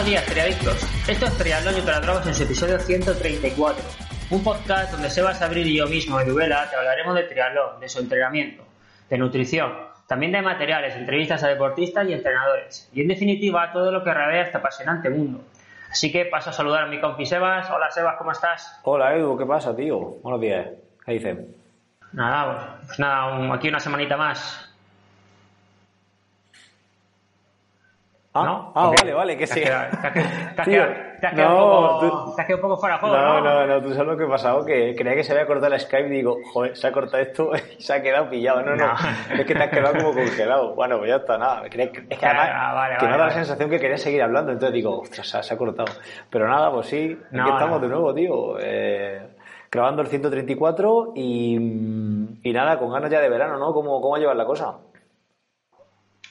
Buenos días, triadictos. Esto es Triatlón y Dragos en su episodio 134. Un podcast donde Sebas Abril y yo mismo, Eduvela, te hablaremos de triatlón, de su entrenamiento, de nutrición, también de materiales, entrevistas a deportistas y entrenadores. Y en definitiva, todo lo que rodea este apasionante mundo. Así que paso a saludar a mi compi Sebas. Hola Sebas, ¿cómo estás? Hola Edu, ¿qué pasa, tío? Buenos días. ¿Qué dices? Nada, pues nada, un- aquí una semanita más. Ah, ¿No? ah vale, vale, que sí. te has quedado- un poco- fuera de juego, No, ¿no? no, no, tú sabes lo que ha pasado, que creía que se había cortado el Skype y digo, joder, se ha cortado esto y se ha quedado pillado. No, no, No. es que te has quedado como congelado. Bueno, pues ya está, nada. Es que además, Ah, vale, que me vale, dado la vale. sensación que quería seguir hablando, entonces digo, ostras, se ha, se ha cortado. Pero nada, pues sí, No, aquí estamos no. de nuevo, tío. Eh, grabando el 134 y, y nada, con ganas ya de verano, ¿no? ¿Cómo, cómo llevas la cosa?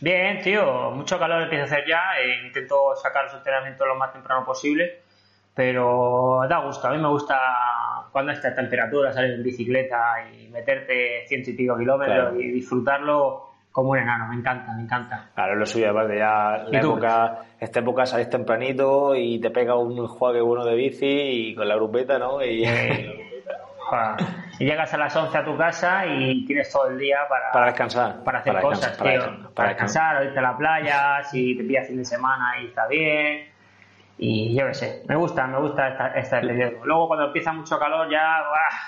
Bien, tío, mucho calor empieza a hacer ya. eh, intento sacar los entrenamientos lo más temprano posible, pero da gusto. A mí me gusta cuando esta temperatura salir en bicicleta y meterte ciento y pico kilómetros Claro. y disfrutarlo como un enano. Me encanta, me encanta. Claro, lo suyo, aparte ya ¿Y la época, esta época salís tempranito y te pega un enjuague bueno de bici y con la grupeta, ¿no? Y joder. y llegas a las 11 a tu casa y tienes todo el día para, para descansar. para hacer para cosas, descansar, tío. para descansar, para descansar, o irte a la playa, si te pillas fin de semana y está bien. Y yo qué sé, me gusta, me gusta esta, esta periodo. Luego cuando empieza mucho calor ya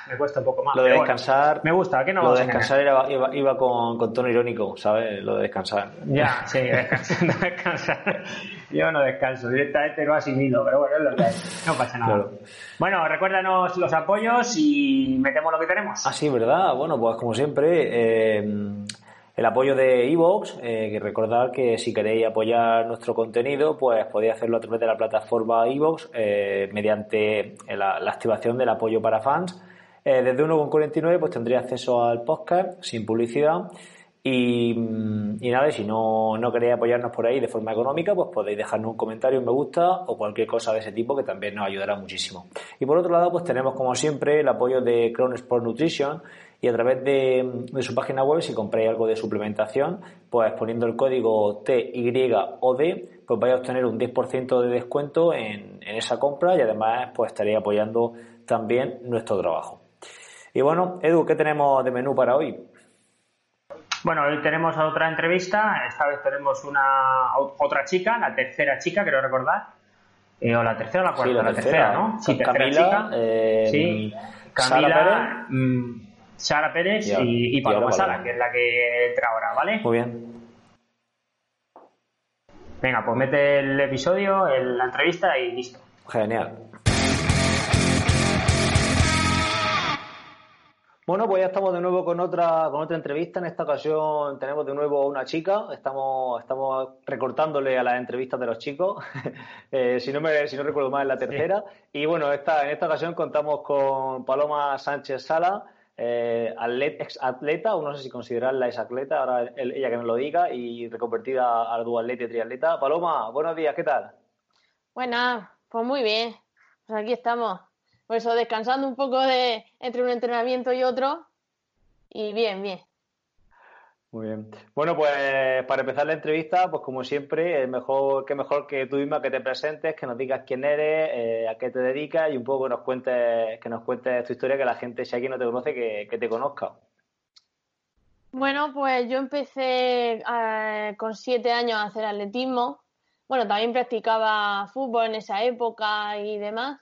me cuesta un poco más. Lo de pero bueno, descansar, me gusta, ¿qué no lo de descansar era- iba, iba con, con tono irónico, ¿sabes? Lo de descansar. Ya, sí, descansar. Yo no descanso, directamente no asimilo, pero bueno, es lo que hay. No pasa nada. Claro. Bueno, recuérdanos los apoyos y metemos lo que tenemos. Ah, sí, ¿verdad? Bueno, pues como siempre, eh, el apoyo de Evox, eh, que recordad que si queréis apoyar nuestro contenido, pues podéis hacerlo a través de la plataforma Evox eh, mediante la, la activación del apoyo para fans. Eh, desde 1,49 pues tendréis acceso al podcast sin publicidad. Y, mm, y nada, si no, no queréis apoyarnos por ahí de forma económica, pues podéis dejarnos un comentario, un me gusta o cualquier cosa de ese tipo que también nos ayudará muchísimo. Y por otro lado, pues tenemos como siempre el apoyo de Crown Sport Nutrition y a través de, de su página web, si compráis algo de suplementación, pues poniendo el código TYOD, pues vais a obtener un 10% de descuento en, en esa compra y además pues estaréis apoyando también nuestro trabajo. Y bueno, Edu, ¿qué tenemos de menú para hoy? Bueno, hoy tenemos otra entrevista. Esta vez tenemos una otra chica, la tercera chica, quiero recordar. Eh, o la tercera o la cuarta, Sí, la tercera, ¿no? Sí, tercera Camila, chica. eh, sí, Sara Camila, mm, Sara Pérez Y ahora- y, y y Paloma Sala, que es la que entra ahora, ¿vale? Muy bien. Venga, pues mete el episodio, el- la entrevista y listo. Genial. Bueno, pues ya estamos de nuevo con otra, con otra entrevista. En esta ocasión tenemos de nuevo una chica. Estamos, estamos recortándole a las entrevistas de los chicos. Eh, si, no me, si no recuerdo mal, es la tercera. Y bueno, esta, en esta ocasión contamos con Paloma Sánchez Sala, eh, atlet- ex atleta, o no sé si considerarla ex atleta, ahora él- ella que nos lo diga, y reconvertida a duatleta y triatleta. Paloma, buenos días, ¿qué tal? Buenas, pues muy bien. Pues aquí estamos. Por eso descansando un poco de entre un entrenamiento y otro. Y bien, bien. Muy bien. Bueno, pues para empezar la entrevista, pues como siempre, es mejor que mejor que tú misma que te presentes, que nos digas quién eres, eh, a qué te dedicas y un poco que nos cuentes, que nos cuentes tu historia, que la gente, si alguien no te conoce, que, que te conozca. Bueno, pues yo empecé eh, con siete años a hacer atletismo. Bueno, también practicaba fútbol en esa época y demás.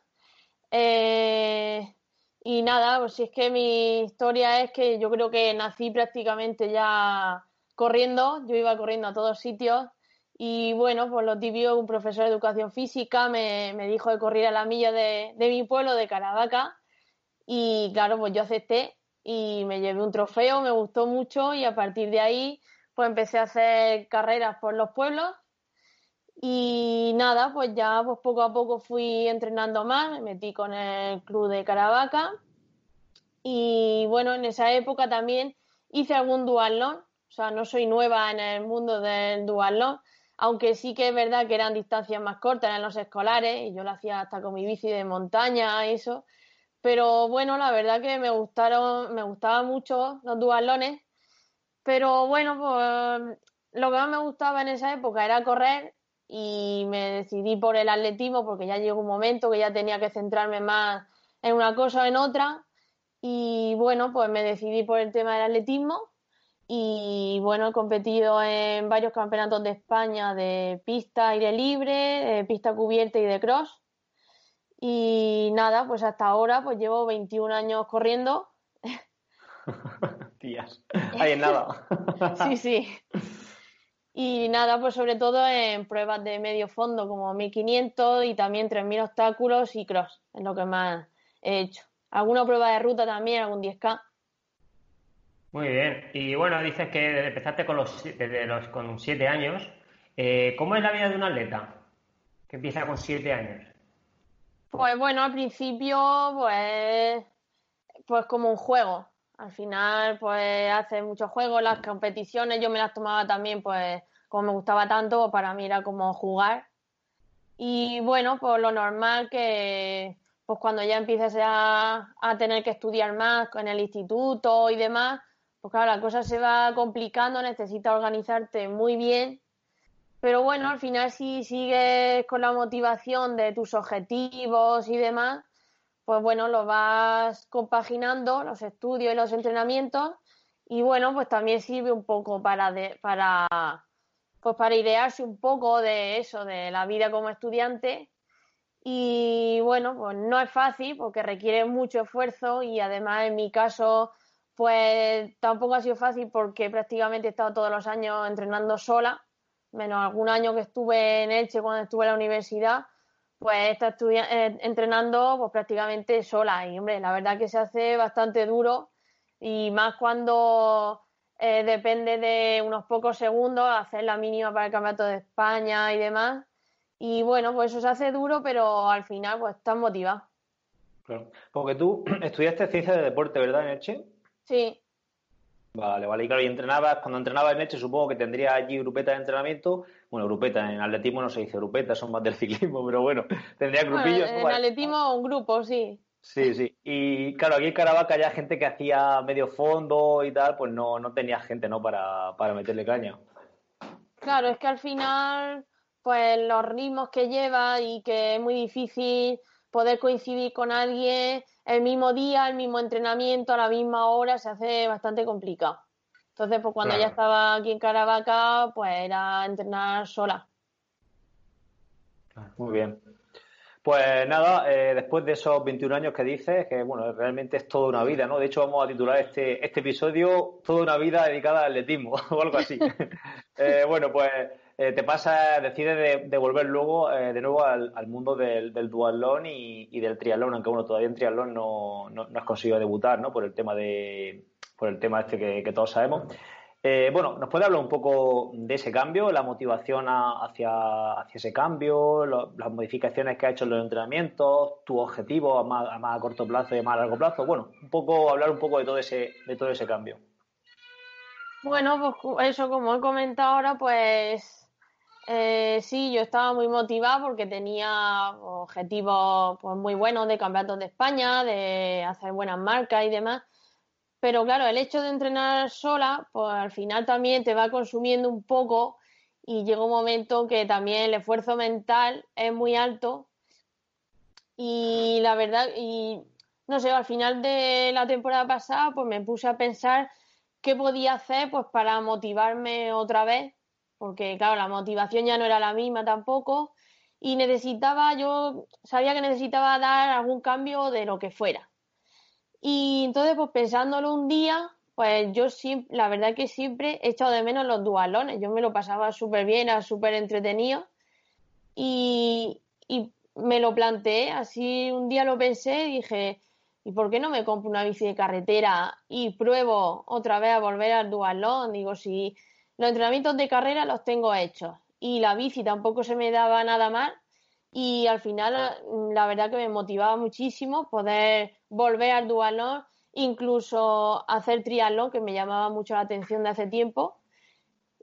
Eh, y nada, pues si es que mi historia es que yo creo que nací prácticamente ya corriendo. Yo iba corriendo a todos sitios Y bueno, pues lo típico, un profesor de educación física me, me dijo de correr a la milla de, de mi pueblo, de Caravaca. Y claro, pues yo acepté y me llevé un trofeo, me gustó mucho y a partir de ahí pues empecé a hacer carreras por los pueblos y nada, pues ya pues poco a poco fui entrenando más, me metí con el club de Caravaca y bueno, en esa época también hice algún duatlón, o sea, no soy nueva en el mundo del duatlón, aunque sí que es verdad que eran distancias más cortas, eran los escolares, y yo lo hacía hasta con mi bici de montaña, eso. Pero bueno, la verdad que me gustaron, me gustaban mucho los duatlones. Pero bueno, pues lo que más me gustaba en esa época era correr y me decidí por el atletismo porque ya llegó un momento que ya tenía que centrarme más en una cosa o en otra. Y bueno, pues me decidí por el tema del atletismo y bueno, he competido en varios campeonatos de España de pista aire libre, de pista cubierta y de cross. Y nada, pues hasta ahora pues llevo 21 años corriendo. Tías, ahí en nada. sí, sí. Y nada, pues sobre todo en pruebas de medio fondo como 1500 y también 3000 obstáculos y cross, es lo que más he hecho. Alguna prueba de ruta también, algún 10K. Muy bien. Y bueno, dices que empezaste con los, desde los con siete años. Eh, ¿Cómo es la vida de un atleta que empieza con siete años? Pues bueno, al principio, pues, pues como un juego. Al final, pues hace muchos juegos, las competiciones, yo me las tomaba también, pues, como me gustaba tanto, para mí era como jugar. Y bueno, pues lo normal que, pues cuando ya empieces a, a tener que estudiar más en el instituto y demás, pues claro, la cosa se va complicando, necesitas organizarte muy bien, pero bueno, al final si sigues con la motivación de tus objetivos y demás, pues bueno, lo vas compaginando, los estudios y los entrenamientos, y bueno, pues también sirve un poco para, para, pues para idearse un poco de eso, de la vida como estudiante. Y bueno, pues no es fácil porque requiere mucho esfuerzo y además en mi caso pues tampoco ha sido fácil porque prácticamente he estado todos los años entrenando sola, menos algún año que estuve en Elche cuando estuve en la universidad, pues he estado eh, entrenando pues prácticamente sola y hombre, la verdad que se hace bastante duro y más cuando eh, depende de unos pocos segundos hacer la mínima para el campeonato de España y demás. Y bueno, pues eso se hace duro, pero al final pues estás motivado. Claro. Porque tú estudiaste ciencia de deporte, ¿verdad, en Elche? Sí. Vale, vale. Y claro, y entrenabas, cuando entrenabas en Elche, supongo que tendría allí grupetas de entrenamiento. Bueno, grupetas, en atletismo no se dice grupetas, son más del ciclismo, pero bueno, tendría grupillos. en atletismo un grupo, sí. Sí, sí. Y claro, aquí en Caravaca ya gente que hacía medio fondo y tal, pues no, no tenía gente, ¿no? Para, para meterle caña. Claro, es que al final, pues los ritmos que lleva y que es muy difícil poder coincidir con alguien el mismo día, el mismo entrenamiento, a la misma hora, se hace bastante complicado. Entonces, pues cuando ya estaba aquí en Caravaca, pues era entrenar sola. Muy bien. Pues nada, eh, después de esos 21 años que dices, que bueno, realmente es toda una vida, ¿no? De hecho, vamos a titular este, este episodio Toda una vida dedicada al atletismo o algo así. eh, bueno, pues eh, te pasa, decides de, volver luego eh, de nuevo al, mundo del, del duatlón y, del triatlón, aunque bueno, todavía en triatlón no, no, has conseguido debutar, ¿no? Por el tema de, por el tema este que, todos sabemos. Eh, bueno, ¿nos puede hablar un poco de ese cambio, la motivación hacia, hacia ese cambio, las modificaciones que ha hecho en los entrenamientos, tu objetivo a más, a más, corto plazo y a más largo plazo? Bueno, un poco, hablar un poco de todo ese, de todo ese cambio. Bueno, pues eso, como he comentado ahora, pues eh, sí, yo estaba muy motivada porque tenía objetivos pues, muy buenos de campeonatos de España, de hacer buenas marcas y demás. Pero claro, el hecho de entrenar sola, pues al final también te va consumiendo un poco y llega un momento que también el esfuerzo mental es muy alto. Y la verdad, y no sé, al final de la temporada pasada, pues me puse a pensar qué podía hacer pues para motivarme otra vez porque claro, la motivación ya no era la misma tampoco y necesitaba, yo sabía que necesitaba dar algún cambio de lo que fuera. Y entonces, pues pensándolo un día, pues yo siempre, la verdad que siempre he echado de menos los dualones. Yo me lo pasaba súper bien, era súper entretenido. Y, y me lo planteé, así un día lo pensé y dije, ¿y por qué no me compro una bici de carretera y pruebo otra vez a volver al dualón? Digo, si los entrenamientos de carrera los tengo hechos y la bici tampoco se me daba nada mal y al final la verdad que me motivaba muchísimo poder volver al dualón, incluso hacer triatlón, que me llamaba mucho la atención de hace tiempo.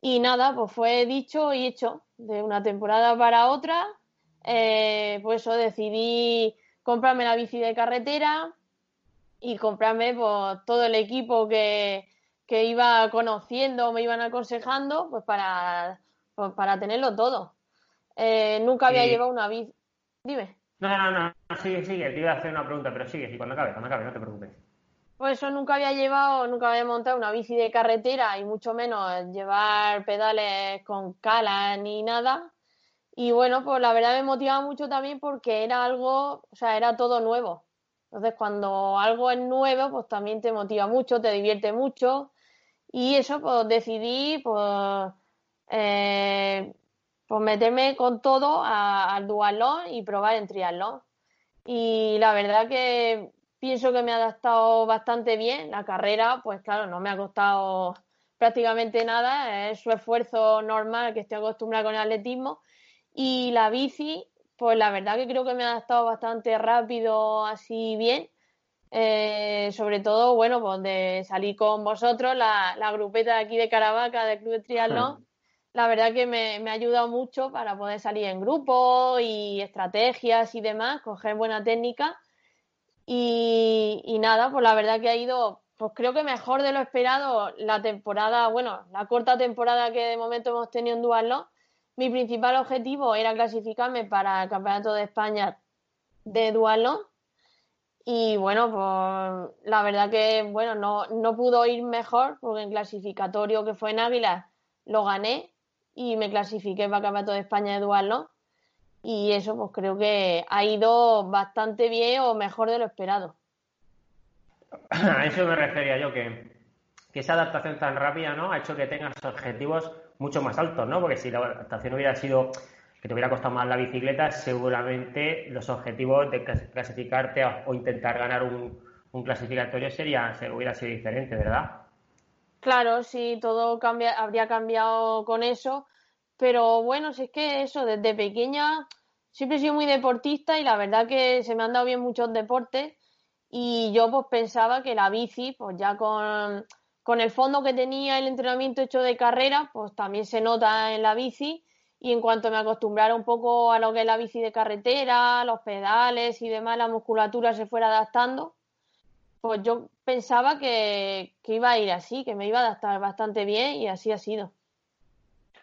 Y nada, pues fue dicho y hecho. De una temporada para otra, eh, pues eso decidí comprarme la bici de carretera y comprarme pues, todo el equipo que, que iba conociendo, me iban aconsejando, pues para, pues, para tenerlo todo. Eh, nunca había llevado una bici. Dime. No, no, no, sigue, sigue. Te iba a hacer una pregunta, pero sigue, sí, cuando acabe, cuando acabe, no te preocupes. Pues eso nunca había llevado, nunca había montado una bici de carretera y mucho menos llevar pedales con cala ni nada. Y bueno, pues la verdad me motivaba mucho también porque era algo, o sea, era todo nuevo. Entonces, cuando algo es nuevo, pues también te motiva mucho, te divierte mucho. Y eso, pues decidí, pues, eh, pues meterme con todo al dualón y probar en triatlón. Y la verdad que pienso que me ha adaptado bastante bien. La carrera, pues claro, no me ha costado prácticamente nada, es su esfuerzo normal que estoy acostumbrada con el atletismo y la bici, pues la verdad que creo que me ha adaptado bastante rápido, así bien. Eh, sobre todo, bueno, pues de salir con vosotros, la, la grupeta de aquí de Caravaca, del Club de Triatlón, la verdad que me, me, ha ayudado mucho para poder salir en grupo y estrategias y demás, coger buena técnica. Y, y nada, pues la verdad que ha ido, pues creo que mejor de lo esperado la temporada, bueno, la corta temporada que de momento hemos tenido en Dualón mi principal objetivo era clasificarme para el Campeonato de España de dualón y bueno, pues la verdad que bueno, no, no pudo ir mejor porque en clasificatorio que fue en Águila lo gané y me clasifiqué para Campeonato de España de y eso pues creo que ha ido bastante bien o mejor de lo esperado. A eso me refería yo, que, que esa adaptación tan rápida ¿no? ha hecho que tengas objetivos mucho más altos, ¿no? Porque si la adaptación hubiera sido que te hubiera costado más la bicicleta, seguramente los objetivos de clasificarte o intentar ganar un, clasificatorio sería, hubiera sido diferente, ¿verdad? Claro, sí, todo cambia, habría cambiado con eso, pero bueno, si es que eso, desde pequeña siempre he sido muy deportista y la verdad que se me han dado bien muchos deportes y yo pues pensaba que la bici, pues ya con con el fondo que tenía el entrenamiento hecho de carrera, pues también se nota en la bici. Y en cuanto me acostumbrara un poco a lo que es la bici de carretera, los pedales y demás, la musculatura se fuera adaptando, pues yo pensaba que, iba a ir así, que me iba a adaptar bastante bien y así ha sido.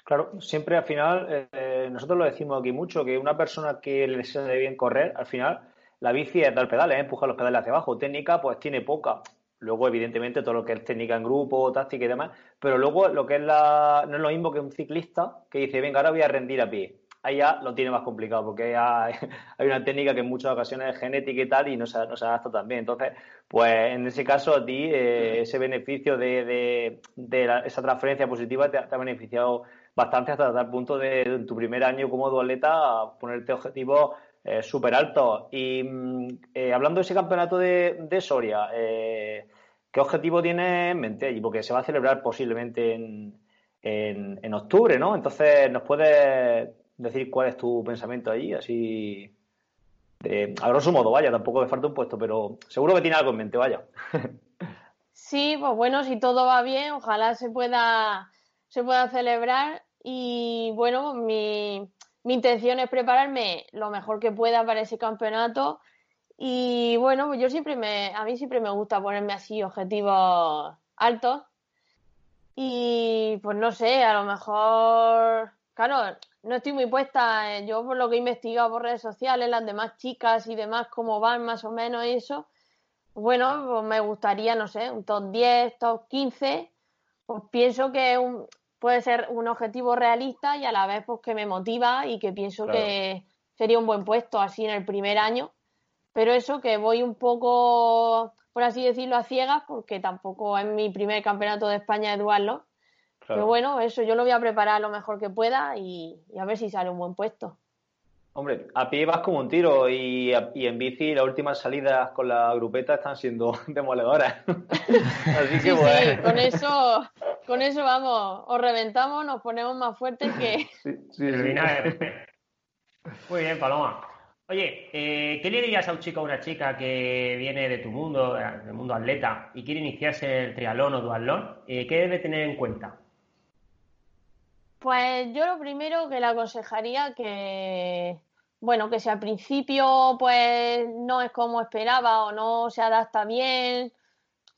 Claro, siempre al final, eh, nosotros lo decimos aquí mucho, que una persona que le sale bien correr, al final, la bici es dar pedales, empujar los pedales hacia abajo. Técnica, pues tiene poca. Luego, evidentemente, todo lo que es técnica en grupo, táctica y demás. Pero luego, lo que es la. No es lo mismo que un ciclista que dice, venga, ahora voy a rendir a pie. Ahí ya lo tiene más complicado porque hay, una técnica que en muchas ocasiones es genética y tal y no se, no se adapta tan bien. Entonces, pues en ese caso, a ti eh, ese beneficio de, esa transferencia positiva te, ha beneficiado bastante hasta tal punto de en tu primer año como dualeta ponerte objetivos eh, súper altos. Y mm, eh, hablando de ese campeonato de, de Soria, ¿Qué objetivo tienes en mente allí? Porque se va a celebrar posiblemente en, en, octubre, ¿no? Entonces, ¿nos puedes decir cuál es tu pensamiento allí? Así, de, a grosso modo, vaya, tampoco me falta un puesto, pero seguro que tiene algo en mente, vaya. Sí, pues bueno, si todo va bien, ojalá se pueda, se pueda celebrar y bueno, mi, mi intención es prepararme lo mejor que pueda para ese campeonato y bueno, pues yo siempre me, a mí siempre me gusta ponerme así objetivos altos. Y pues no sé, a lo mejor, claro, no estoy muy puesta, yo por lo que he investigado por redes sociales, las demás chicas y demás, cómo van más o menos eso. Bueno, pues me gustaría, no sé, un top 10, top 15. Pues pienso que un, puede ser un objetivo realista y a la vez pues que me motiva y que pienso que sería un buen puesto así en el primer año pero eso que voy un poco por así decirlo, a ciegas, porque tampoco es mi primer campeonato de España de duarlo. Pero bueno, eso yo lo voy a preparar lo mejor que pueda y, a ver si sale un buen puesto. Hombre, a pie vas como un tiro y, en bici las últimas salidas con la grupeta están siendo demoledoras. Así que bueno. Sí, con eso, con eso vamos, os reventamos, nos ponemos más fuertes que. Sí, sí, Muy bien, Paloma. Oye, eh, ¿qué le dirías a un chico o una chica que viene de tu mundo, del mundo atleta, y quiere iniciarse el triatlón o duatlón? Eh, ¿Qué debe tener en cuenta? Pues yo lo primero que le aconsejaría que, bueno, que si al principio pues no es como esperaba o no se adapta bien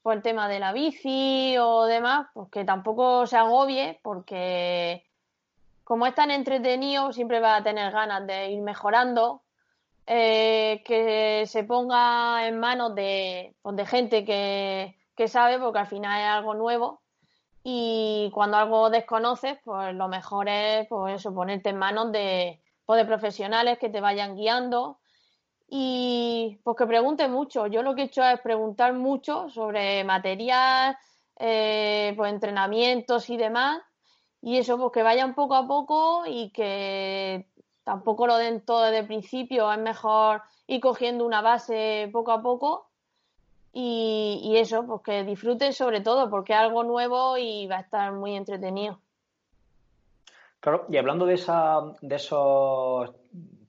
por el tema de la bici o demás, pues que tampoco se agobie porque como es tan entretenido siempre va a tener ganas de ir mejorando, eh, que se ponga en manos de, pues, de gente que, que sabe porque al final es algo nuevo y cuando algo desconoces, pues lo mejor es pues eso, ponerte en manos de, pues, de profesionales que te vayan guiando y pues que pregunte mucho. Yo lo que he hecho es preguntar mucho sobre material, eh, pues entrenamientos y demás. Y eso, pues que vayan poco a poco y que tampoco lo den todo desde el principio. Es mejor ir cogiendo una base poco a poco y, eso, pues que disfruten sobre todo, porque es algo nuevo y va a estar muy entretenido. Claro, y hablando de, esa, de esos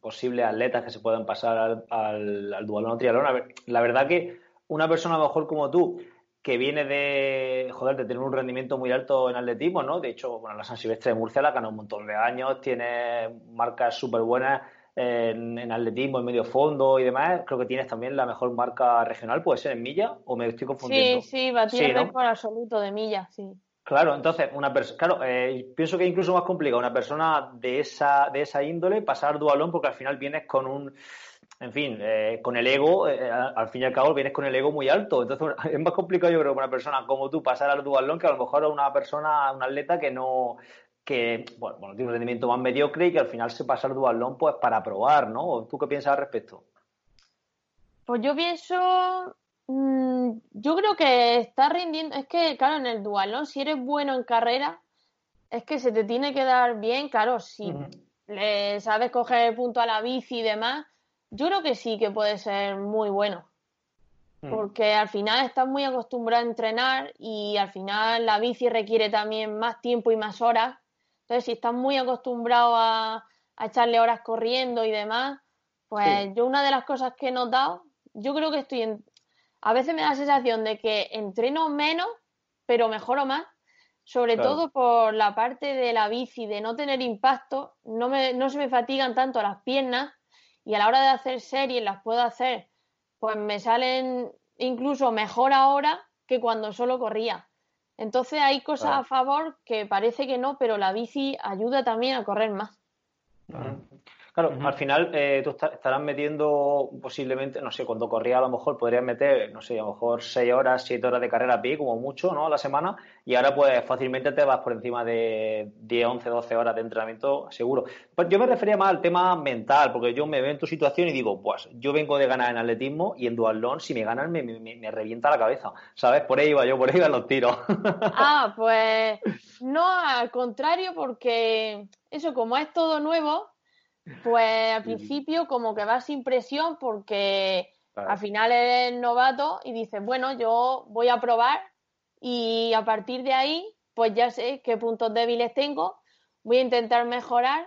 posibles atletas que se pueden pasar al, al, al dualón triatlón, la verdad que una persona mejor como tú, que viene de, joder, de tener un rendimiento muy alto en atletismo, ¿no? De hecho, bueno, la San Silvestre de Murcia la ganó un montón de años, tiene marcas súper buenas en, atletismo, en medio fondo y demás, creo que tienes también la mejor marca regional, puede ser en milla, o me estoy confundiendo. Sí, sí, batí el récord absoluto de milla, sí. Claro, entonces, una persona, claro, eh, pienso que es incluso más complicado una persona de esa, de esa índole pasar dualón porque al final vienes con un, en fin, eh, con el ego, eh, al fin y al cabo vienes con el ego muy alto. Entonces es más complicado yo creo que una persona como tú pasar al dualón que a lo mejor a una persona, un atleta que no, que bueno, tiene un rendimiento más mediocre y que al final se pasa el dualón pues para probar, ¿no? ¿Tú qué piensas al respecto? Pues yo pienso, mm, yo creo que está rindiendo, es que claro, en el dualón si eres bueno en carrera, es que se te tiene que dar bien, claro, si le sabes coger el punto a la bici y demás, yo creo que sí que puede ser muy bueno. Porque al final estás muy acostumbrado a entrenar y al final la bici requiere también más tiempo y más horas entonces, si estás muy acostumbrado a, echarle horas corriendo y demás, pues yo una de las cosas que he notado, yo creo que estoy en... A veces me da la sensación de que entreno menos, pero mejoro más, sobre todo por la parte de la bici, de no tener impacto, no, me, no se me fatigan tanto las piernas y a la hora de hacer series las puedo hacer, pues me salen incluso mejor ahora que cuando solo corría. Entonces hay cosas a favor que parece que no, pero la bici ayuda también a correr más. Claro, al final eh, tú estarás metiendo posiblemente, no sé, cuando corría a lo mejor podrías meter, no sé, a lo mejor 6 horas, 7 horas de carrera a pie, como mucho, ¿no? A la semana, y ahora pues fácilmente te vas por encima de 10, 11, 12 horas de entrenamiento seguro. Pues yo me refería más al tema mental, porque yo me veo en tu situación y digo, pues yo vengo de ganar en atletismo y en duatlón, si me ganan me, me, revienta la cabeza, ¿sabes? Por ahí iba yo, por ahí iban los tiros. Ah, pues no, al contrario, porque eso, como es todo nuevo, pues al principio como que vas sin presión porque al final eres novato y dices, bueno, yo voy a probar y a partir de ahí pues ya sé qué puntos débiles tengo, voy a intentar mejorar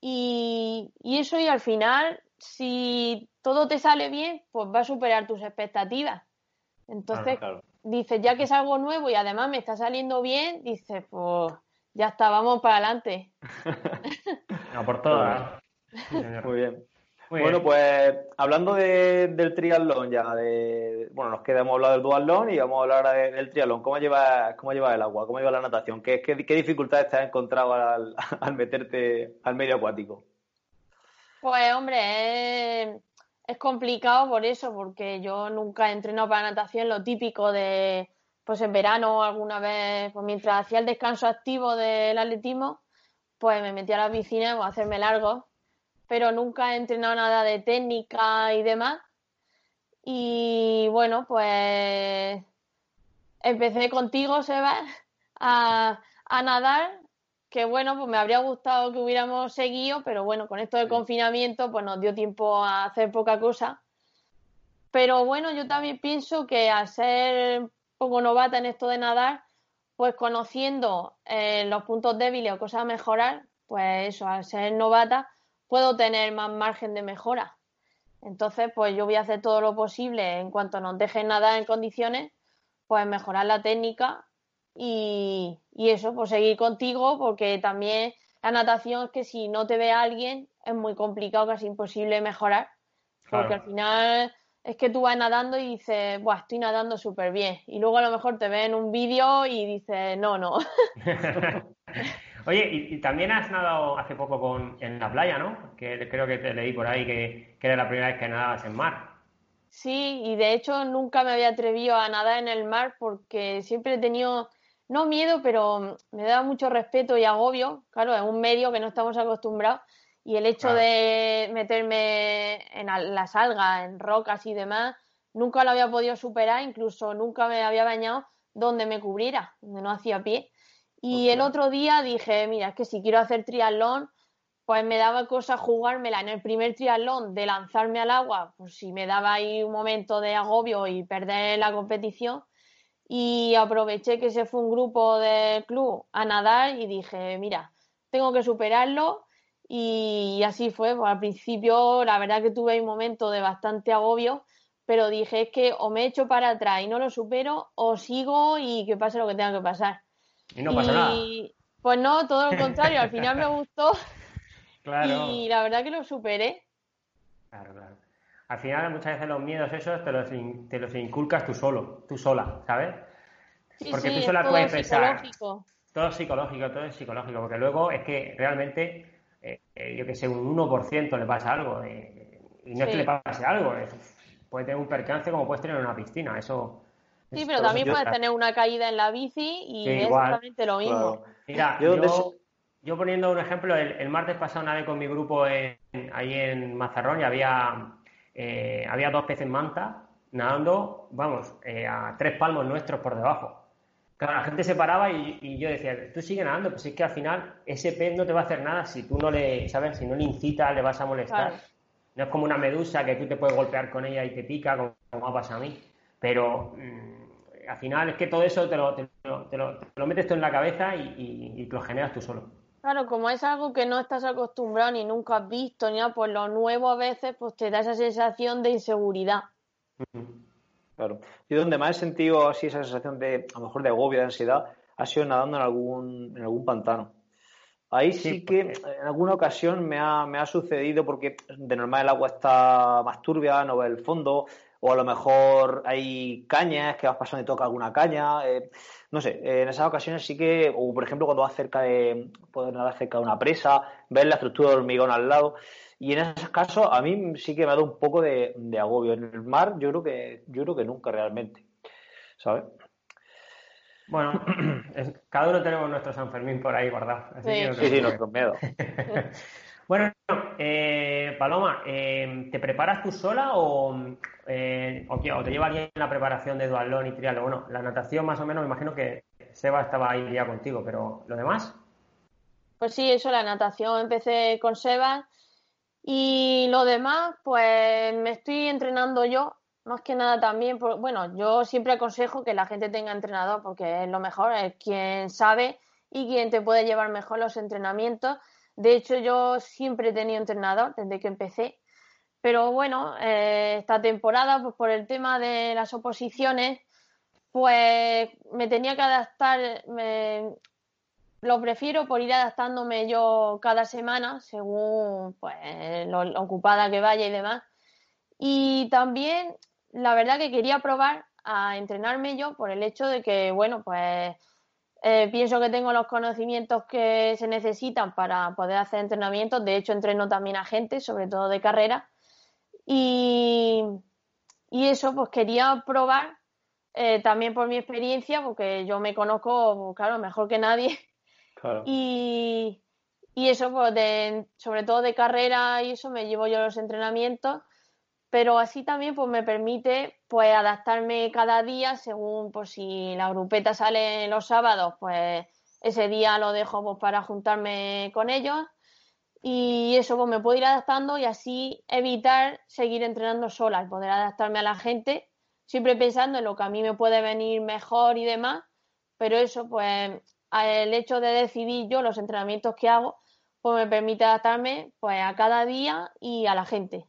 y, eso y al final si todo te sale bien pues va a superar tus expectativas. Entonces dices, ya que es algo nuevo y además me está saliendo bien, dices, pues ya está, vamos para adelante. no, por todas. Muy bien. bueno, pues hablando del triatlón ya, de, bueno, nos quedamos hablando del duatlón y vamos a hablar ahora del triatlón. ¿Cómo lleva, cómo lleva el agua? ¿Cómo lleva la natación? ¿Qué, qué, dificultades te has encontrado al, meterte al medio acuático? Pues hombre, es, complicado por eso, porque yo nunca he entrenado para natación, lo típico de, pues en verano alguna vez, pues mientras hacía el descanso activo del atletismo, pues me metía a la piscina a hacerme largo pero nunca he entrenado nada de técnica y demás. Y bueno, pues empecé contigo, Sebas, a, a nadar, que bueno, pues me habría gustado que hubiéramos seguido, pero bueno, con esto del confinamiento, pues nos dio tiempo a hacer poca cosa. Pero bueno, yo también pienso que al ser poco novata en esto de nadar, pues conociendo eh, los puntos débiles o cosas a mejorar, pues eso, al ser novata, puedo tener más margen de mejora. Entonces, pues yo voy a hacer todo lo posible en cuanto nos dejen nadar en condiciones, pues mejorar la técnica y, eso, pues seguir contigo, porque también la natación es que si no te ve alguien es muy complicado, casi imposible mejorar, porque al final es que tú vas nadando y dices, Buah, estoy nadando súper bien. Y luego a lo mejor te ven un vídeo y dices, no, no. Oye, y, también has nadado hace poco con, en la playa, ¿no? Que creo que te leí por ahí que, que era la primera vez que nadabas en mar. Sí, y de hecho nunca me había atrevido a nadar en el mar porque siempre he tenido, no miedo, pero me da mucho respeto y agobio. Claro, es un medio que no estamos acostumbrados y el hecho de meterme en las algas, en rocas y demás, nunca lo había podido superar, incluso nunca me había bañado donde me cubriera, donde no hacía pie. Y el otro día dije, mira, es que si quiero hacer triatlón, pues me daba cosa jugármela en el primer triatlón de lanzarme al agua, pues si me daba ahí un momento de agobio y perder la competición. Y aproveché que se fue un grupo de club a nadar y dije, mira, tengo que superarlo y así fue. Pues al principio, la verdad que tuve un momento de bastante agobio, pero dije es que o me echo para atrás y no lo supero, o sigo y que pase lo que tenga que pasar. Y no pasa nada. Pues no, todo lo contrario, al final me gustó. Claro. Y la verdad que lo superé. Claro, claro. Al final, muchas veces los miedos esos te los, te los inculcas tú solo, tú sola, ¿sabes? porque tú sola puedes pensar. Todo psicológico, todo es psicológico, porque luego es que realmente eh, eh, yo que sé, un 1% le pasa algo. Eh, y no es que le pase algo, puede tener un percance como puedes tener en una piscina. Eso. Sí, pero también puedes tener una caída en la bici y es exactamente lo mismo. Mira, yo, yo, poniendo un ejemplo, el, martes pasado una vez con mi grupo ahí en Mazarrón y había, había dos peces manta nadando, vamos, a tres palmos nuestros por debajo la gente se paraba y, yo decía, tú sigue nadando, pues es que al final ese pez no te va a hacer nada si tú no le, ¿sabes? Si no le incitas, le vas a molestar. No es como una medusa que tú te puedes golpear con ella y te pica, como, como ha pasado a mí. Pero mm, al final es que todo eso te lo, te lo, metes tú en la cabeza y, lo generas tú solo. Claro, como es algo que no estás acostumbrado ni nunca has visto, ni nada, pues lo nuevo a veces pues te da esa sensación de inseguridad. Claro. Yo donde más he sentido así esa sensación de, a lo mejor de agobio, de ansiedad, ha sido nadando en algún, en algún pantano. Ahí sí, que en alguna ocasión me ha, me ha, sucedido porque de normal el agua está más turbia, no ve el fondo, o a lo mejor hay cañas que vas pasando y toca alguna caña. Eh, no sé, en esas ocasiones sí que, o por ejemplo cuando vas cerca de, puedes nadar cerca de una presa, ver la estructura del hormigón al lado. Y en esos casos a mí sí que me ha dado un poco de, agobio. En el mar yo creo que yo creo que nunca realmente, ¿sabes? Bueno, cada uno tenemos nuestro San Fermín por ahí guardado. sí, sí, nuestros miedos. bueno, eh, Paloma, eh, ¿te preparas tú sola o, eh, o, te lleva alguien la preparación de dualón y triatlón? Bueno, la natación más o menos, me imagino que Seba estaba ahí ya contigo, pero ¿lo demás? Pues sí, eso, la natación empecé con Seba y lo demás, pues me estoy entrenando yo, más que nada también, bueno, yo siempre aconsejo que la gente tenga entrenador porque es lo mejor, es quien sabe y quien te puede llevar mejor los entrenamientos. De hecho, yo siempre he tenido entrenador desde que empecé, pero bueno, eh, esta temporada, pues por el tema de las oposiciones, pues me tenía que adaptar, me, lo prefiero por ir adaptándome yo cada semana según pues lo, ocupada que vaya y demás. Y también la verdad que quería probar a entrenarme yo por el hecho de que, bueno, pues eh, pienso que tengo los conocimientos que se necesitan para poder hacer entrenamientos. De hecho, entreno también a gente, sobre todo de carrera. Y, y eso, pues quería probar eh, también por mi experiencia, porque yo me conozco, claro, mejor que nadie y, y, eso, pues sobre todo de carrera y eso, me llevo yo los entrenamientos. Pero así también pues me permite pues adaptarme cada día según pues si la grupeta sale los sábados pues ese día lo dejo pues, para juntarme con ellos y eso pues me puedo ir adaptando y así evitar seguir entrenando sola, poder adaptarme a la gente, siempre pensando en lo que a mí me puede venir mejor y demás, pero eso pues el hecho de decidir yo los entrenamientos que hago pues me permite adaptarme pues a cada día y a la gente.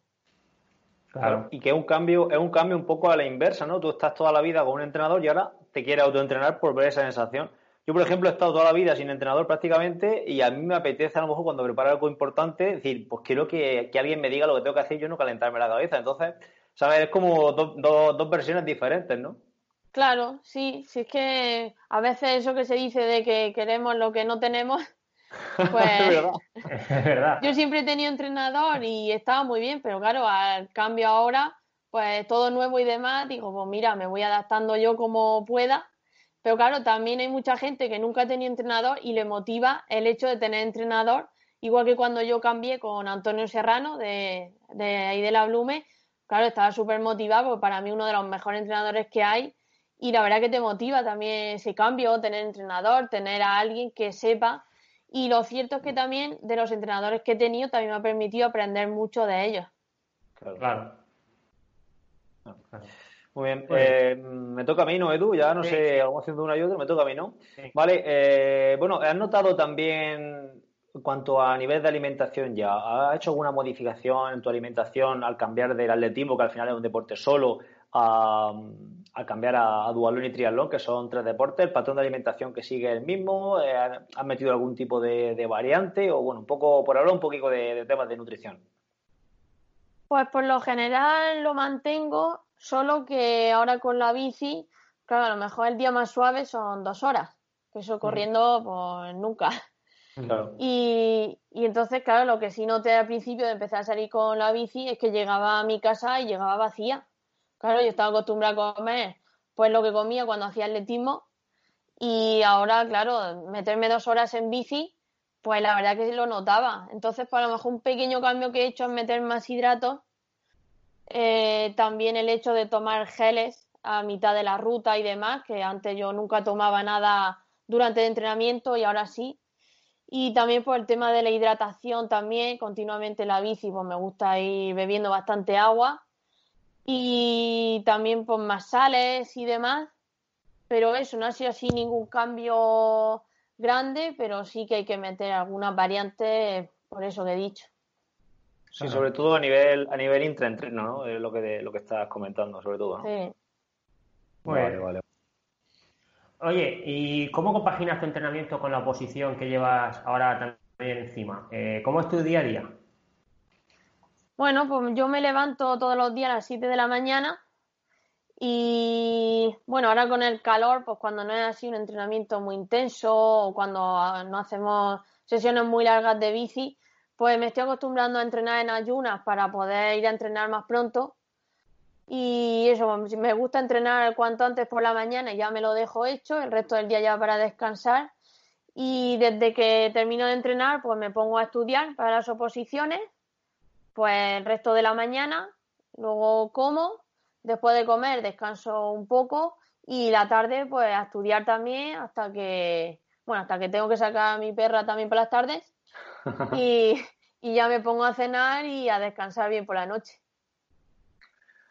Claro. Y que es un cambio, es un cambio un poco a la inversa, ¿no? Tú estás toda la vida con un entrenador y ahora te quieres autoentrenar por ver esa sensación. Yo, por ejemplo, he estado toda la vida sin entrenador prácticamente y a mí me apetece a lo mejor cuando preparo algo importante decir, pues quiero que, alguien me diga lo que tengo que hacer y yo no calentarme la cabeza. Entonces, ¿sabes? Es como dos versiones diferentes, ¿no? Claro, sí, sí es que a veces eso que se dice de que queremos lo que no tenemos, Pues verdad. yo siempre he tenido entrenador y estaba muy bien, pero claro, al cambio ahora, pues todo nuevo y demás, digo, pues mira, me voy adaptando yo como pueda. Pero claro, también hay mucha gente que nunca ha tenido entrenador y le motiva el hecho de tener entrenador, igual que cuando yo cambié con Antonio Serrano de, de ahí de la Blume, claro, estaba súper motivado, porque para mí uno de los mejores entrenadores que hay y la verdad que te motiva también ese cambio, tener entrenador, tener a alguien que sepa y lo cierto es que también de los entrenadores que he tenido también me ha permitido aprender mucho de ellos. Claro. Muy bien, pues- eh, me toca a mí, ¿no, Edu? Ya no sé, vamos haciendo una y otra, me toca a mí, ¿no? Vale, eh, bueno, ¿has notado también en cuanto a nivel de alimentación ya? ¿Has hecho alguna modificación en tu alimentación al cambiar del atletismo, que al final es un deporte solo, a, a cambiar a, a, dualón y triatlón, que son tres deportes, el patrón de alimentación que sigue el mismo, eh, ¿han metido algún tipo de, variante o bueno, un poco, por hablar un poquito de, temas de nutrición? Pues por lo general lo mantengo, solo que ahora con la bici, claro, a lo mejor el día más suave son dos horas, que eso corriendo pues nunca. Y, y, entonces, claro, lo que sí noté al principio de empezar a salir con la bici es que llegaba a mi casa y llegaba vacía. Claro, yo estaba acostumbrada a comer pues lo que comía cuando hacía atletismo y ahora, claro, meterme dos horas en bici, pues la verdad que lo notaba. Entonces, pues a lo mejor un pequeño cambio que he hecho es meter más hidratos. Eh, también el hecho de tomar geles a mitad de la ruta y demás, que antes yo nunca tomaba nada durante el entrenamiento y ahora sí. Y también por el tema de la hidratación también, continuamente la bici, pues me gusta ir bebiendo bastante agua y también por más sales y demás. Pero eso, no ha sido así ningún cambio grande, pero sí que hay que meter algunas variantes por eso que he dicho. Sí, sobre todo a nivel a nivel intraentreno, ¿no? Es lo que lo que estás comentando, sobre todo, ¿no? Sí. Vale, vale. Oye, ¿y cómo compaginas tu entrenamiento con la posición que llevas ahora también encima? Eh, ¿Cómo es tu día a día? Bueno, pues yo me levanto todos los días a las 7 de la mañana y bueno, ahora con el calor, pues cuando no es así un entrenamiento muy intenso o cuando ah, no hacemos sesiones muy largas de bici, pues me estoy acostumbrando a entrenar en ayunas para poder ir a entrenar más pronto. Y eso, pues, me gusta entrenar cuanto antes por la mañana ya me lo dejo hecho, el resto del día ya para descansar. Y desde que termino de entrenar, pues me pongo a estudiar para las oposiciones pues el resto de la mañana, luego como, después de comer descanso un poco y la tarde pues a estudiar también hasta que, bueno, hasta que tengo que sacar a mi perra también por las tardes y, ya me pongo a cenar y a descansar bien por la noche.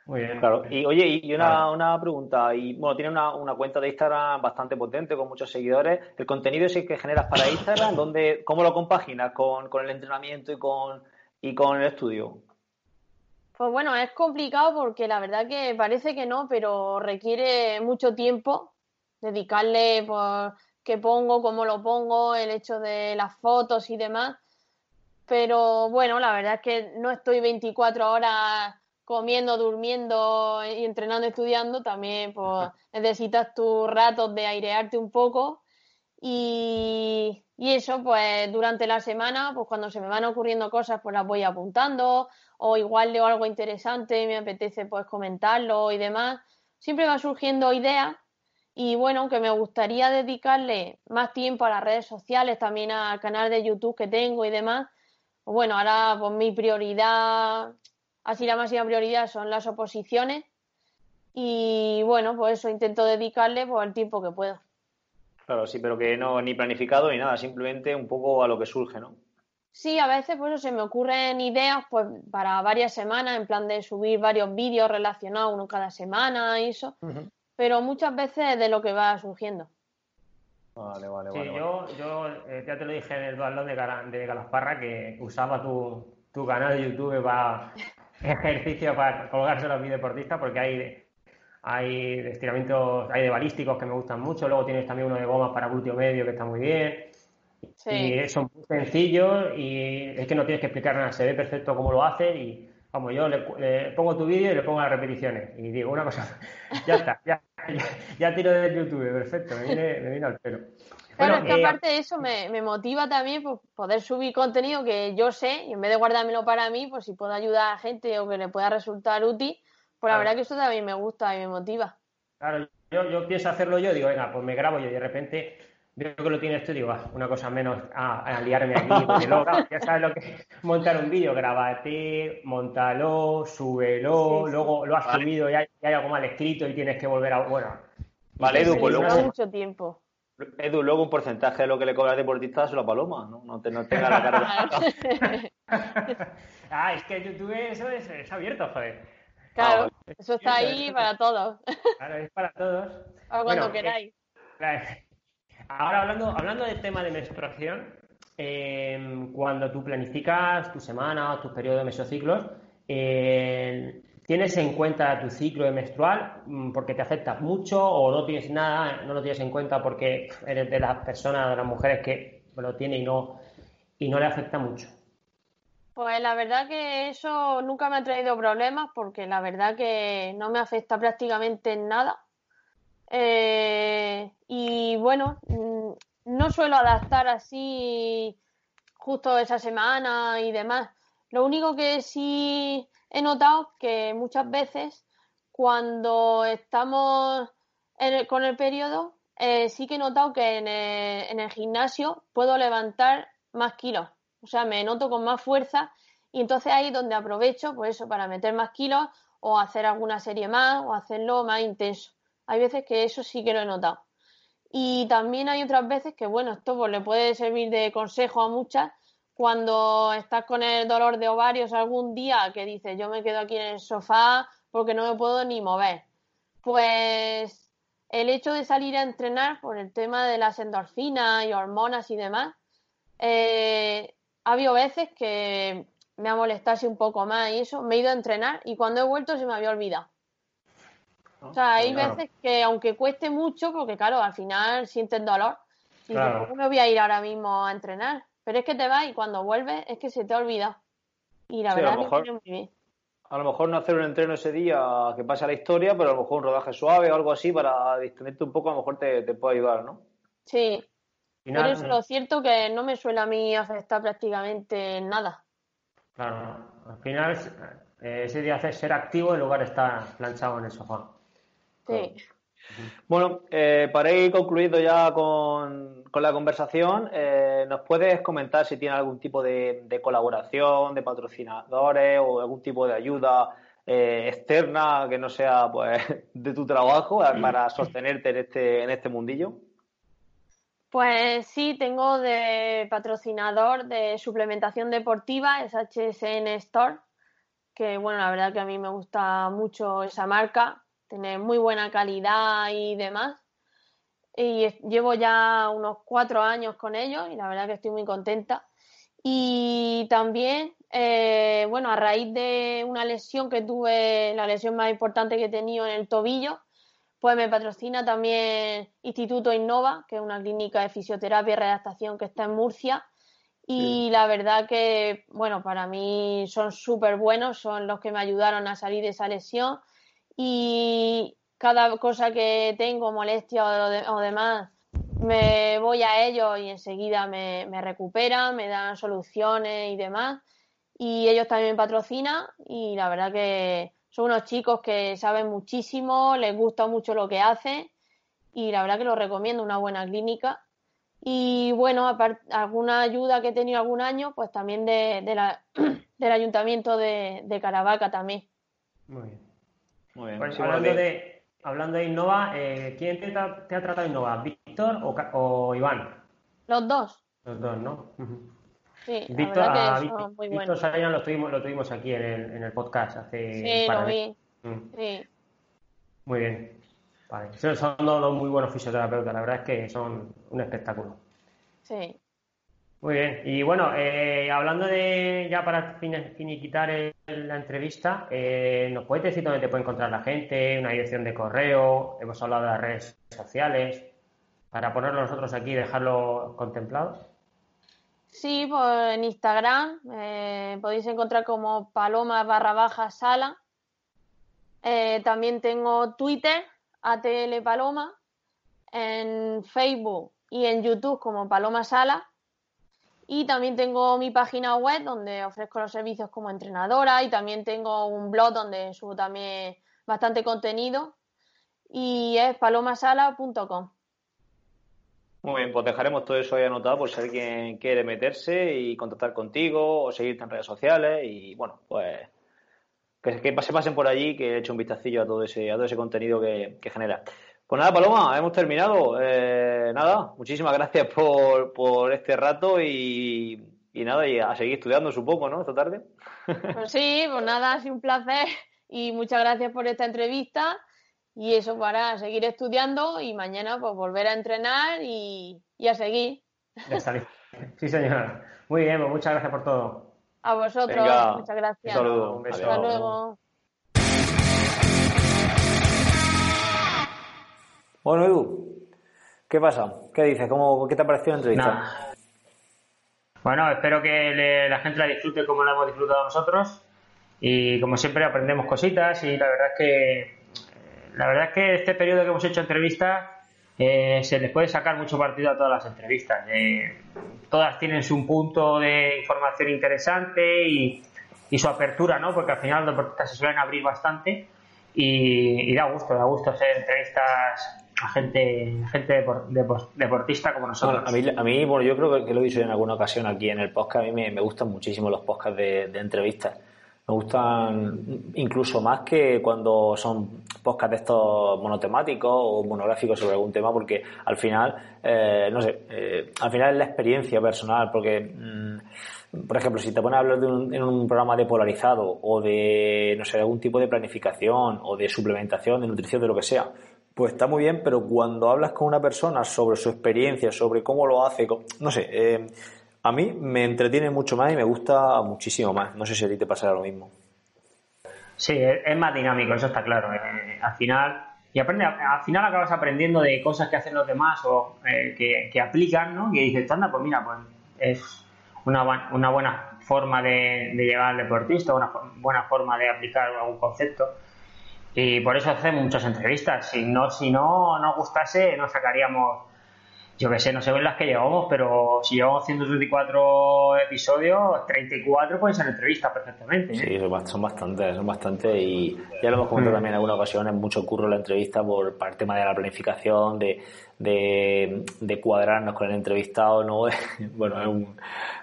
Muy bien. Claro. Y oye, y una, una pregunta. Y bueno, tiene una, una, cuenta de Instagram bastante potente, con muchos seguidores. ¿El contenido ese que generas para Instagram, ¿dónde, cómo lo compaginas con, con el entrenamiento y con, y con el estudio? Pues bueno, es complicado porque la verdad que parece que no, pero requiere mucho tiempo dedicarle por qué pongo, cómo lo pongo, el hecho de las fotos y demás. Pero bueno, la verdad es que no estoy 24 horas comiendo, durmiendo y entrenando, estudiando. También pues, necesitas tus ratos de airearte un poco. Y, eso, pues durante la semana, pues cuando se me van ocurriendo cosas, pues las voy apuntando, o igual leo algo interesante y me apetece pues comentarlo y demás. Siempre va surgiendo ideas y bueno, que me gustaría dedicarle más tiempo a las redes sociales, también al canal de YouTube que tengo y demás. Pues bueno, ahora pues mi prioridad así la máxima prioridad son las oposiciones y bueno, pues eso intento dedicarle pues, el tiempo que puedo. Claro, sí, pero que no ni planificado ni nada, simplemente un poco a lo que surge, ¿no? Sí, a veces pues se me ocurren ideas pues para varias semanas, en plan de subir varios vídeos relacionados uno cada semana y eso, pero muchas veces de lo que va surgiendo. Vale, vale, sí, Yo, yo eh, ya te lo dije en el balón de, de Galasparra que usaba tu, tu canal de YouTube para ejercicio para colgarse los deportistas porque hay, hay estiramientos, hay de balísticos que me gustan mucho, luego tienes también uno de gomas para glúteo medio que está muy bien. Y son muy sencillos y es que no tienes que explicar nada, se ve perfecto cómo lo hacen y como yo le, pongo tu vídeo y le pongo las repeticiones y digo una cosa, ya está, ya, ya, tiro del YouTube, perfecto, me viene, me viene al pelo. Claro, es que eh, aparte de eso me, me motiva también pues, poder subir contenido que yo sé y en vez de guardármelo para mí, pues si puedo ayudar a gente o que le pueda resultar útil, pues la verdad que eso también me gusta y me motiva. Claro, yo, yo pienso hacerlo yo, digo, venga, pues me grabo yo y de repente veo que lo tienes tú digo, ah, una cosa menos a, liarme aquí, porque luego, ya sabes lo que es montar un vídeo, grabate, montalo, súbelo, luego lo has subido y hay, algo mal escrito y tienes que volver a. Bueno. Vale, Edu, pues luego. mucho tiempo. Edu, luego un porcentaje de lo que le cobra al deportista es la paloma, ¿no? No, te, no tenga la cara. ah, es que YouTube eso es, abierto, joder. Claro, ah, eso está ahí para todos. Claro, es para todos. O cuando queráis. Ahora hablando, hablando del tema de menstruación, em, cuando tú planificas tu semana o tu periodo de mesociclos, eh, ¿tienes en cuenta tu ciclo de menstrual mm, porque te afecta mucho o no tienes nada, no lo tienes en cuenta porque eres de las personas, de las mujeres que lo tiene y no, y no le afecta mucho? Pues la verdad que eso nunca me ha traído problemas porque la verdad que no me afecta prácticamente en nada. Eh, y bueno, mm, no suelo adaptar así justo esa semana y demás. Lo único que sí he notado que muchas veces cuando estamos con el periodo, eh, sí que he notado que en el, gimnasio puedo levantar más kilos. O sea, me noto con más fuerza y entonces ahí es donde aprovecho, pues eso, para meter más kilos o hacer alguna serie más o hacerlo más intenso. Hay veces que eso sí que lo he notado. Y también hay otras veces que, bueno, esto pues, le puede servir de consejo a muchas. Cuando estás con el dolor de ovarios algún día que dices, yo me quedo aquí en el sofá porque no me puedo ni mover. Pues el hecho de salir a entrenar por el tema de las endorfinas y hormonas y demás, eh, ha habido veces que me ha molestado un poco más y eso, me he ido a entrenar y cuando he vuelto se me había olvidado. O sea, hay veces que aunque cueste mucho, porque claro, al final sientes dolor, y ¿cómo me voy a ir ahora mismo a entrenar? Pero es que te vas y cuando vuelves es que se te olvida. Y la verdad es que muy bien. A lo mejor no hacer un entreno ese día que pase a la historia, pero a lo mejor un rodaje suave o algo así para distenderte un poco, a lo mejor te, puede ayudar, ¿no? Sí. Pero es lo cierto que no me suele a mí afectar prácticamente nada. Claro, al final eh, ese día hacer ser activo en lugar de estar planchado en el sofá. Sí. Bueno, eh, para ir concluido ya con, la conversación, eh, ¿nos puedes comentar si tiene algún tipo de, colaboración, de patrocinadores o algún tipo de ayuda eh, externa que no sea pues de tu trabajo para sostenerte en este, en este mundillo? Pues sí, tengo de patrocinador de suplementación deportiva, es HSN Store, que bueno, la verdad que a mí me gusta mucho esa marca tiene muy buena calidad y demás. Y llevo ya unos cuatro años con ellos y la verdad que estoy muy contenta. Y también, eh, bueno, a raíz de una lesión que tuve, la lesión más importante que he tenido en el tobillo, pues me patrocina también Instituto Innova, que es una clínica de fisioterapia y redactación que está en Murcia. Y la verdad que, bueno, para mí son súper buenos, son los que me ayudaron a salir de esa lesión y cada cosa que tengo, molestia o, demás, me voy a ellos y enseguida me, me, recuperan, me dan soluciones y demás. Y ellos también me patrocinan y la verdad que son unos chicos que saben muchísimo, les gusta mucho lo que hacen y la verdad que lo recomiendo, una buena clínica. Y bueno, aparte, alguna ayuda que he tenido algún año, pues también de, de la del ayuntamiento de, de Caravaca también. Muy bien. Muy bien. Pues hablando, de, hablando de Innova, eh, ¿quién te, ha tratado Innova? ¿Víctor o, Iván? Los dos. Los dos, ¿no? Sí, Víctor, a, Víctor, muy Víctor lo tuvimos, lo tuvimos aquí en el, en el podcast hace. Sí, lo vi. Mm. Sí. Muy bien. Vale. Son dos muy buenos fisioterapeutas, la verdad es que son un espectáculo. Sí. Muy bien. Y bueno, eh, hablando de, ya para finiquitar la entrevista, eh, ¿nos puedes decir dónde te puede encontrar la gente? Una dirección de correo, hemos hablado de las redes sociales, para ponerlo nosotros aquí y dejarlo contemplado. Sí, pues en Instagram eh, podéis encontrar como paloma barra baja sala. también tengo Twitter, ATL Paloma, en Facebook y en YouTube como Paloma Sala y también tengo mi página web donde ofrezco los servicios como entrenadora y también tengo un blog donde subo también bastante contenido y es palomasala.com. Muy bien, pues dejaremos todo eso ahí anotado por si alguien quiere meterse y contactar contigo o seguirte en redes sociales y bueno, pues que, se pasen por allí que he hecho un vistacillo a todo ese, a todo ese contenido que, genera. Pues nada, Paloma, hemos terminado. Eh, nada, muchísimas gracias por, por este rato y, y, nada, y a seguir estudiando, supongo, ¿no? Esta tarde. Pues sí, pues nada, ha sido un placer y muchas gracias por esta entrevista y eso para seguir estudiando y mañana pues volver a entrenar y, y a seguir. Ya está Sí, señora. Muy bien, pues muchas gracias por todo. A vosotros, muchas gracias. Un saludo. Un Hasta luego. Bueno, Edu, ¿qué pasa? ¿Qué dices? ¿Cómo, ¿Qué te ha parecido la entrevista? Bueno, espero que la gente la disfrute como la hemos disfrutado nosotros y como siempre aprendemos cositas y la verdad es que la verdad es que este periodo que hemos hecho entrevistas eh, se les puede sacar mucho partido a todas las entrevistas. Eh, todas tienen su punto de información interesante y, su apertura, ¿no? Porque al final los deportistas se suelen abrir bastante y, y da gusto, da gusto hacer entrevistas a gente, gente deportista como nosotros. a, mí, a mí, bueno, yo creo que, lo he dicho en alguna ocasión aquí en el podcast, a mí me, gustan muchísimo los podcasts de, entrevistas. Me gustan incluso más que cuando son podcasts de estos monotemáticos o monográficos sobre algún tema, porque al final, eh, no sé, eh, al final es la experiencia personal, porque, mm, por ejemplo, si te pones a hablar de un, en un programa de polarizado o de, no sé, algún tipo de planificación o de suplementación, de nutrición, de lo que sea, pues está muy bien, pero cuando hablas con una persona sobre su experiencia, sobre cómo lo hace, no sé, eh, a mí me entretiene mucho más y me gusta muchísimo más. No sé si a ti te pasará lo mismo. Sí, es más dinámico, eso está claro. Eh, al final, y al final acabas aprendiendo de cosas que hacen los demás o eh, que, aplican, ¿no? Y dices, anda, pues mira, pues es una, una buena forma de, de llegar al deportista, una buena forma de aplicar algún concepto. Y por eso hacemos muchas entrevistas. Si no, si no nos gustase, nos sacaríamos, yo qué sé, no sé en las que llevamos, pero si llevamos 134 episodios, 34 pueden ser entrevistas perfectamente. ¿eh? Sí, son bastantes, son bastantes. Y ya lo hemos comentado mm. también en alguna ocasión, es mucho curro la entrevista por, por el tema de la planificación, de, de, de cuadrarnos con el entrevistado, ¿no? bueno, es un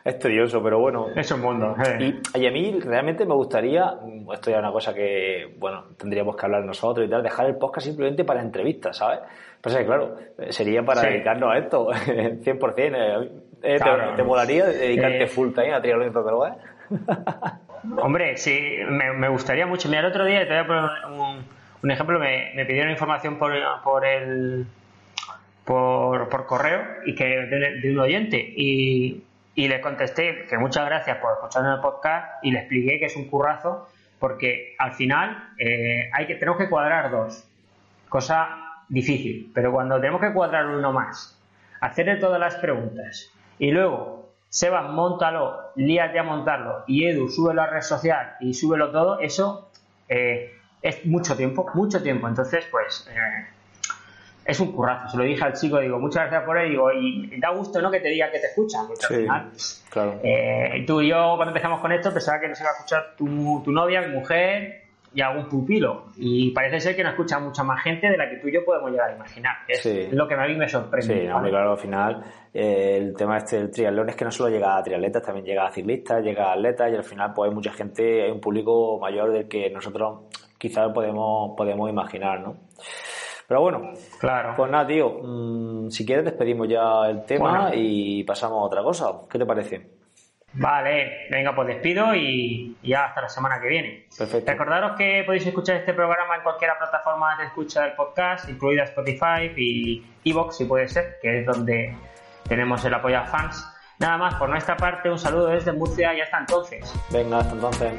es tedioso, pero bueno. Es un mundo. Eh. Y, a mí realmente me gustaría, esto ya es una cosa que, bueno, tendríamos que hablar nosotros y tal, dejar el podcast simplemente para entrevistas, ¿sabes? Pues claro, sería para dedicarnos a esto, 100%. Eh, eh, te, ¿Te, molaría dedicarte full time a triatlón y Hombre, sí, me, gustaría mucho. Mira, el otro día, te voy a poner un, ejemplo, me, me, pidieron información por, por el por, por correo y que de un oyente y y le contesté que muchas gracias por escucharme el podcast y le expliqué que es un currazo porque al final eh, hay que, tenemos que cuadrar dos, cosa difícil, pero cuando tenemos que cuadrar uno más, hacerle todas las preguntas y luego Sebas, montalo, líate a montarlo y Edu, súbelo a red social y súbelo todo, eso eh, es mucho tiempo, mucho tiempo. Entonces, pues eh, es un currazo. Se lo dije al chico, digo, muchas gracias por él, digo, y da gusto, ¿no? Que te diga que te escuchan. sí, al final, claro. Eh, tú y yo, cuando empezamos con esto, pensaba que nos iba a escuchar tu, tu novia, mi mujer, y algún pupilo. Y parece ser que nos escucha mucha más gente de la que tú y yo podemos llegar a imaginar. Es lo que a mí me sorprende. Sí, claro, al final eh, el tema este del triatlón es que no solo llega a triatletas, también llega a ciclistas, llega a atletas y al final pues hay mucha gente, hay un público mayor del que nosotros quizás podemos, podemos imaginar, ¿no? Pero bueno, claro. pues nada, tío, mm, si quieres despedimos ya el tema y pasamos a otra cosa. ¿Qué te parece? Vale, venga, pues despido y ya hasta la semana que viene. Perfecto. Recordaros que podéis escuchar este programa en cualquier plataforma de escucha del podcast, incluida Spotify y Evox, si puede ser, que es donde tenemos el apoyo a fans. Nada más, por nuestra parte, un saludo desde Murcia y hasta entonces. Venga, hasta entonces.